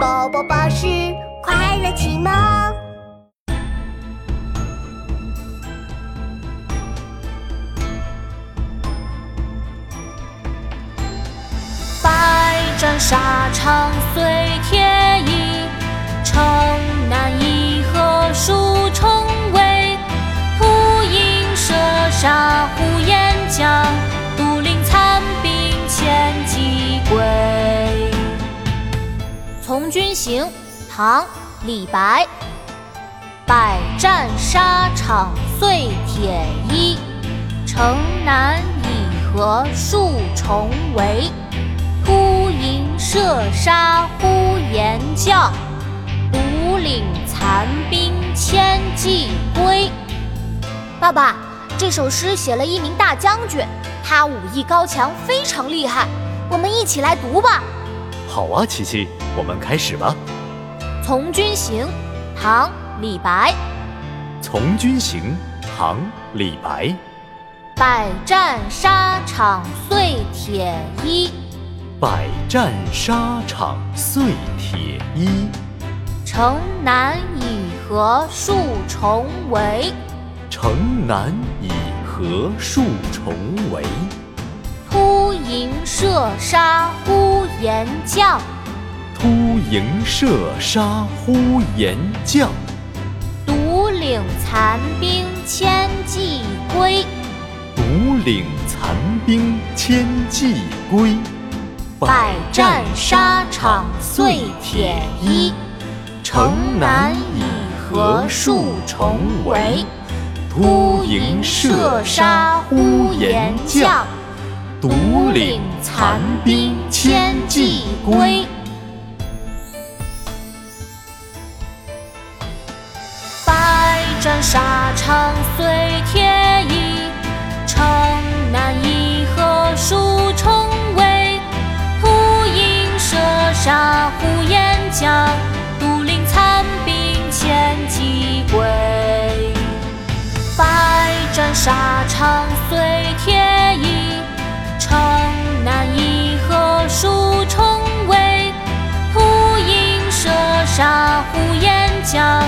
宝宝巴士快乐启蒙。百战沙场碎铁军行》唐·李白。百战沙场碎铁衣，城南一河数重围。突营射杀呼延将，独领残兵千骑归。爸爸，这首诗写了一名大将军，他武艺高强，非常厉害。我们一起来读吧。好啊，琪琪，我们开始吧。《从军行》唐·李白。《从军行》唐·李白。百战沙场碎铁衣。百战沙场碎铁衣，城南已合数重围。城南已合数重围。突营射杀呼延将，突营射杀呼延将，独领残兵千骑归。独领残兵千骑归。百战沙场碎铁衣，城南一河数重围。突营射杀呼延将，独领残兵千骑归。百战沙场碎铁衣，城南一河数重围。突营射杀呼延将，独领残兵千骑归。百战沙场碎铁沙湖眼角。